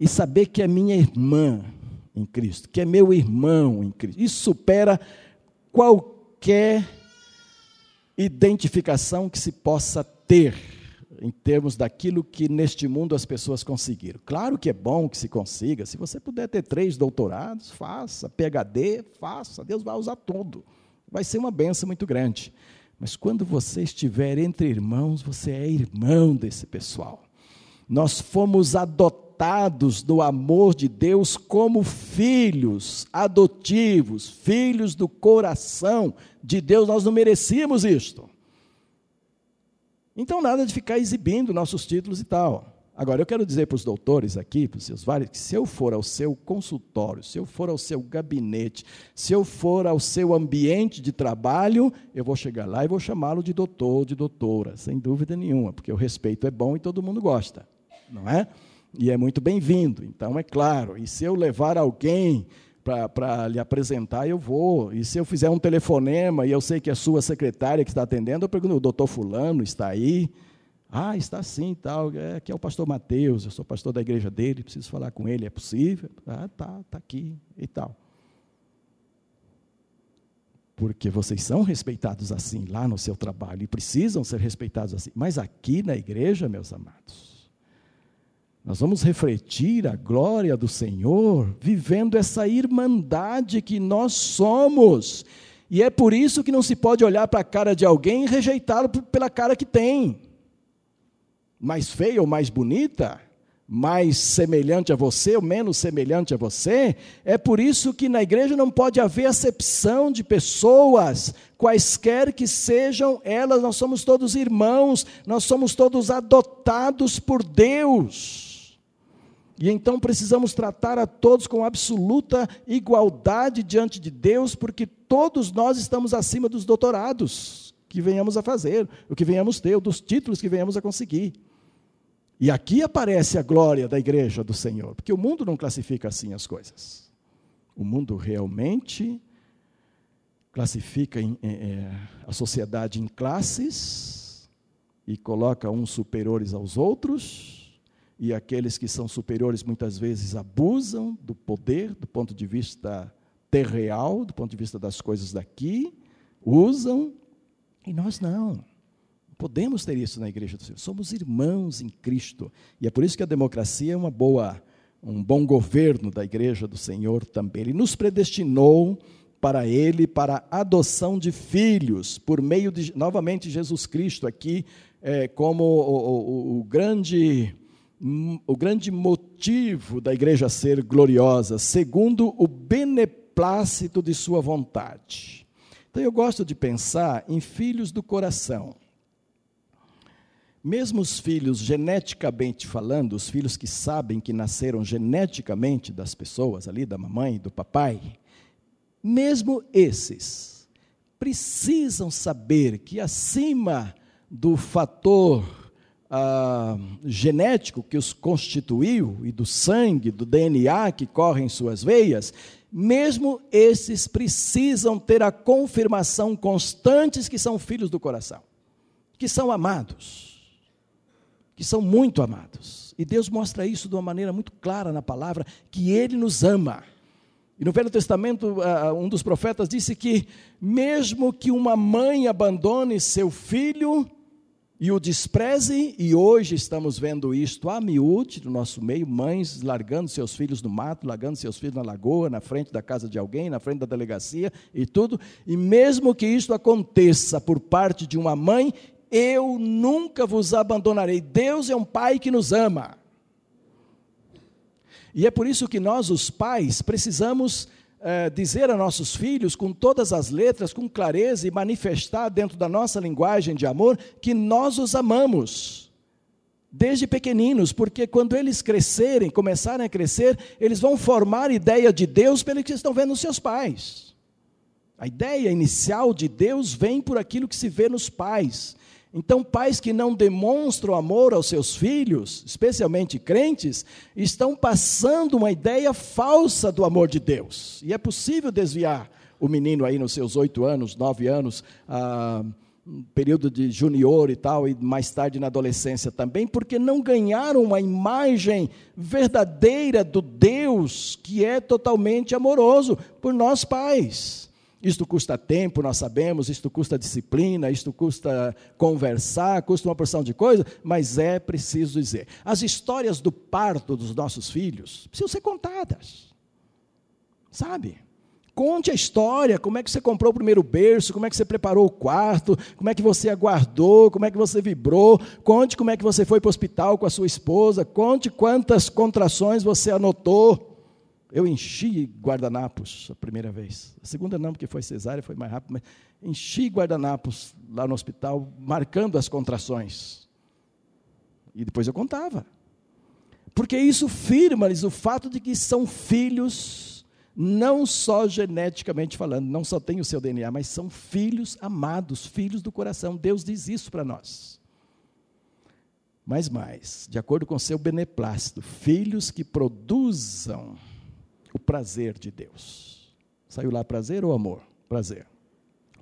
e saber que é minha irmã em Cristo, que é meu irmão em Cristo. Isso supera qualquer identificação que se possa ter em termos daquilo que neste mundo as pessoas conseguiram. Claro que é bom que se consiga, se você puder ter três doutorados, faça, PhD, faça, Deus vai usar tudo. Vai ser uma benção muito grande. Mas quando você estiver entre irmãos, você é irmão desse pessoal. Nós fomos adotados do amor de Deus como filhos adotivos, filhos do coração de Deus. Nós não merecíamos isto. Então, nada de ficar exibindo nossos títulos e tal. Agora, eu quero dizer para os doutores aqui, para os seus vários, que se eu for ao seu consultório, se eu for ao seu gabinete, se eu for ao seu ambiente de trabalho, eu vou chegar lá e vou chamá-lo de doutor, de doutora, sem dúvida nenhuma, porque o respeito é bom e todo mundo gosta, não é? E é muito bem-vindo, então é claro. E se eu levar alguém para lhe apresentar, eu vou. E se eu fizer um telefonema e eu sei que é sua secretária que está atendendo, eu pergunto, o doutor fulano está aí? Ah, está sim, tal. É, aqui é o pastor Mateus, eu sou pastor da igreja dele, preciso falar com ele, é possível? Ah, tá, está aqui e tal. Porque vocês são respeitados assim lá no seu trabalho e precisam ser respeitados assim. Mas aqui na igreja, meus amados, nós vamos refletir a glória do Senhor, vivendo essa irmandade que nós somos. E é por isso que não se pode olhar para a cara de alguém e rejeitá-lo pela cara que tem. Mais feia ou mais bonita, mais semelhante a você ou menos semelhante a você. É por isso que na igreja não pode haver acepção de pessoas, quaisquer que sejam elas, nós somos todos irmãos, nós somos todos adotados por Deus. E então precisamos tratar a todos com absoluta igualdade diante de Deus, porque todos nós estamos acima dos doutorados que venhamos a fazer, o que venhamos ter, dos títulos que venhamos a conseguir. E aqui aparece a glória da igreja do Senhor, porque o mundo não classifica assim as coisas. O mundo realmente classifica em, é, a sociedade em classes e coloca uns superiores aos outros e aqueles que são superiores muitas vezes abusam do poder do ponto de vista terreal, do ponto de vista das coisas daqui, usam, e nós não. Podemos ter isso na igreja do Senhor. Somos irmãos em Cristo. E é por isso que a democracia é uma boa, um bom governo da igreja do Senhor também. Ele nos predestinou para ele para a adoção de filhos por meio de novamente Jesus Cristo aqui é, como o, o, o grande o grande motivo da igreja ser gloriosa, segundo o beneplácito de sua vontade. Então eu gosto de pensar em filhos do coração. Mesmo os filhos geneticamente falando, os filhos que sabem que nasceram geneticamente das pessoas ali, da mamãe do papai, mesmo esses precisam saber que acima do fator ah, genético que os constituiu e do sangue, do DNA que corre em suas veias, mesmo esses precisam ter a confirmação constantes que são filhos do coração, que são amados, que são muito amados. E Deus mostra isso de uma maneira muito clara na palavra, que Ele nos ama. E no Velho Testamento, ah, um dos profetas disse que, mesmo que uma mãe abandone seu filho, e o despreze, e hoje estamos vendo isto a miúde no nosso meio, mães largando seus filhos no mato, largando seus filhos na lagoa, na frente da casa de alguém, na frente da delegacia e tudo, e mesmo que isto aconteça por parte de uma mãe, eu nunca vos abandonarei. Deus é um pai que nos ama. E é por isso que nós, os pais, precisamos é, dizer a nossos filhos com todas as letras, com clareza e manifestar dentro da nossa linguagem de amor que nós os amamos. Desde pequeninos, porque quando eles crescerem, começarem a crescer, eles vão formar ideia de Deus pelo que estão vendo nos seus pais. A ideia inicial de Deus vem por aquilo que se vê nos pais. Então, pais que não demonstram amor aos seus filhos, especialmente crentes, estão passando uma ideia falsa do amor de Deus. E é possível desviar o menino aí nos seus oito anos, nove anos, ah, período de junior e tal, e mais tarde na adolescência também, porque não ganharam uma imagem verdadeira do Deus que é totalmente amoroso por nós pais. Isto custa tempo, nós sabemos, isto custa disciplina, isto custa conversar, custa uma porção de coisa, mas é preciso dizer. As histórias do parto dos nossos filhos precisam ser contadas. Sabe? Conte a história, como é que você comprou o primeiro berço, como é que você preparou o quarto, como é que você aguardou, como é que você vibrou, conte como é que você foi para o hospital com a sua esposa, conte quantas contrações você anotou. Eu enchi guardanapos a primeira vez. A segunda não, porque foi cesárea, foi mais rápido, mas enchi guardanapos lá no hospital, marcando as contrações. E depois eu contava. Porque isso firma-lhes o fato de que são filhos, não só geneticamente falando, não só têm o seu DNA, mas são filhos amados, filhos do coração. Deus diz isso para nós. Mas mais, de acordo com seu beneplácito, filhos que produzam o prazer de Deus. Saiu lá prazer ou amor? Prazer.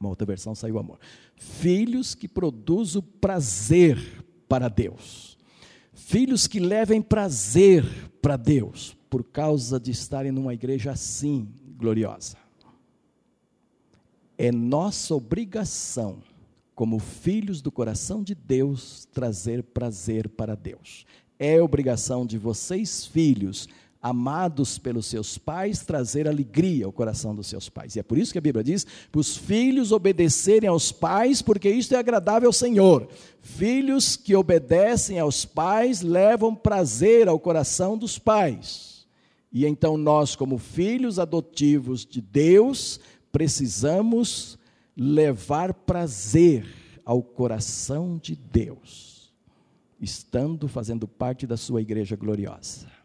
Uma outra versão saiu amor. Filhos que produzem o prazer para Deus. Filhos que levem prazer para Deus, por causa de estarem numa igreja assim, gloriosa. É nossa obrigação, como filhos do coração de Deus, trazer prazer para Deus. É obrigação de vocês, filhos, amados pelos seus pais, trazer alegria ao coração dos seus pais. E é por isso que a Bíblia diz: para os filhos obedecerem aos pais, porque isto é agradável ao Senhor. Filhos que obedecem aos pais levam prazer ao coração dos pais. E então nós, como filhos adotivos de Deus, precisamos levar prazer ao coração de Deus, estando fazendo parte da sua igreja gloriosa.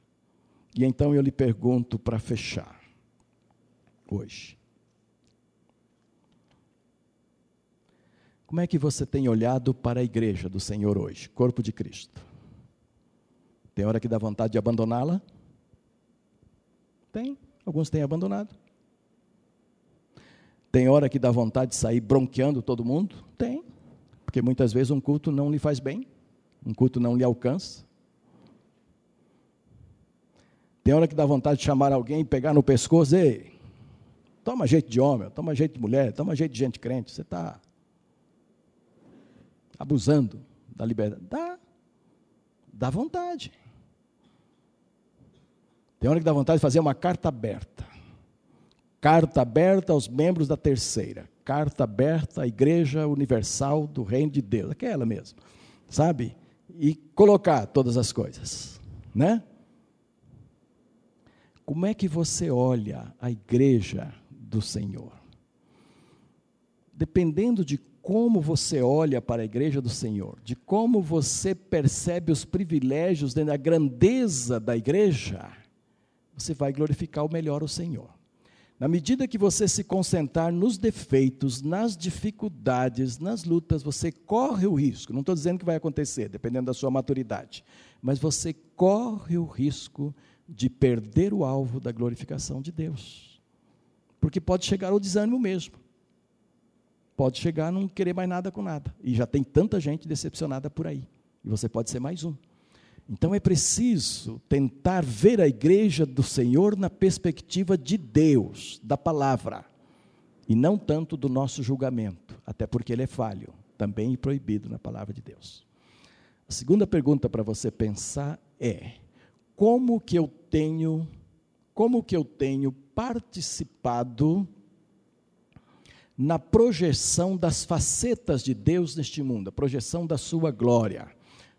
E então eu lhe pergunto para fechar, hoje. Como é que você tem olhado para a igreja do Senhor hoje, corpo de Cristo? Tem hora que dá vontade de abandoná-la? Tem, alguns têm abandonado. Tem hora que dá vontade de sair bronqueando todo mundo? Tem, porque muitas vezes um culto não lhe faz bem, um culto não lhe alcança. Tem hora que dá vontade de chamar alguém, pegar no pescoço, ei, toma jeito de homem, toma jeito de mulher, toma jeito de gente crente, você está abusando da liberdade. Dá, dá vontade. Tem hora que dá vontade de fazer uma carta aberta. Carta aberta aos membros da terceira. Carta aberta à Igreja Universal do Reino de Deus. Aquela mesmo. Sabe? E colocar todas as coisas. Né? Como é que você olha a igreja do Senhor? Dependendo de como você olha para a igreja do Senhor, de como você percebe os privilégios dentro da grandeza da igreja, você vai glorificar o melhor o Senhor. Na medida que você se concentrar nos defeitos, nas dificuldades, nas lutas, você corre o risco, não estou dizendo que vai acontecer, dependendo da sua maturidade, mas você corre o risco de perder o alvo da glorificação de Deus. Porque pode chegar ao desânimo mesmo. Pode chegar a não querer mais nada com nada. E já tem tanta gente decepcionada por aí. E você pode ser mais um. Então é preciso tentar ver a igreja do Senhor na perspectiva de Deus, da palavra, e não tanto do nosso julgamento, até porque ele é falho, também proibido na palavra de Deus. A segunda pergunta para você pensar é: como que eu tenho, como que eu tenho participado na projeção das facetas de Deus neste mundo, a projeção da sua glória,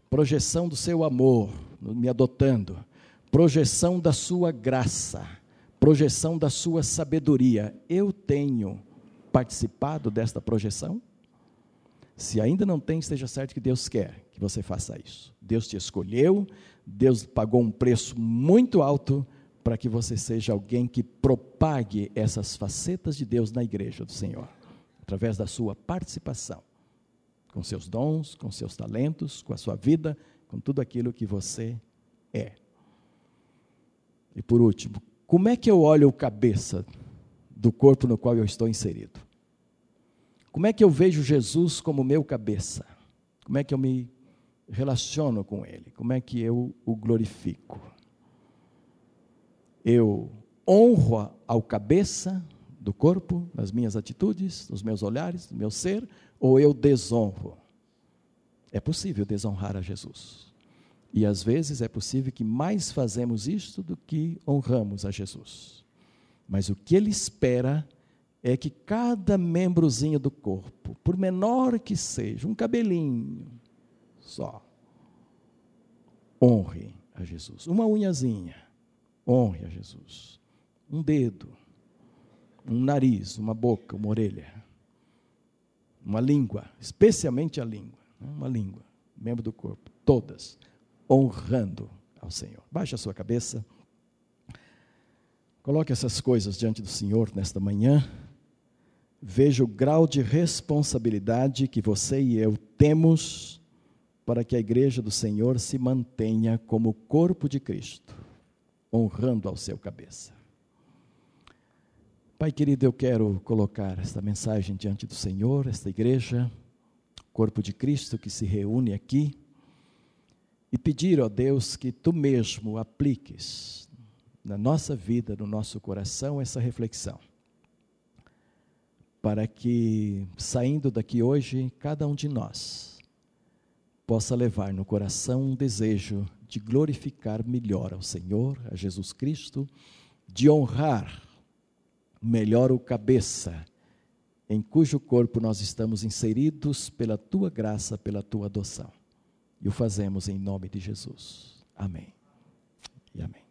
projeção do seu amor, me adotando, projeção da sua graça, projeção da sua sabedoria. Eu tenho participado desta projeção? Se ainda não tem, esteja certo que Deus quer que você faça isso. Deus te escolheu, Deus pagou um preço muito alto para que você seja alguém que propague essas facetas de Deus na igreja do Senhor, através da sua participação com seus dons, com seus talentos, com a sua vida, com tudo aquilo que você é. E por último, como é que eu olho o cabeça do corpo no qual eu estou inserido? Como é que eu vejo Jesus como meu cabeça? Como é que eu me relaciono com Ele? Como é que eu o glorifico? Eu honro ao cabeça do corpo, nas minhas atitudes, nos meus olhares, no meu ser, ou eu desonro? É possível desonrar a Jesus. E às vezes é possível que mais fazemos isto do que honramos a Jesus. Mas o que ele espera é que cada membrozinho do corpo, por menor que seja, um cabelinho só, honre a Jesus. Uma unhazinha, honre a Jesus. Um dedo, um nariz, uma boca, uma orelha, uma língua, especialmente a língua, né? uma língua, membro do corpo, todas honrando ao Senhor. Baixe a sua cabeça. Coloque essas coisas diante do Senhor nesta manhã. Veja o grau de responsabilidade que você e eu temos para que a igreja do Senhor se mantenha como corpo de Cristo, honrando ao seu cabeça. Pai querido, eu quero colocar esta mensagem diante do Senhor, esta igreja, corpo de Cristo que se reúne aqui e pedir, ó Deus, que tu mesmo apliques na nossa vida, no nosso coração, essa reflexão. Para que, saindo daqui hoje, cada um de nós possa levar no coração um desejo de glorificar melhor ao Senhor, a Jesus Cristo, de honrar melhor o cabeça, em cujo corpo nós estamos inseridos pela tua graça, pela tua adoção. E o fazemos em nome de Jesus. Amém. E amém.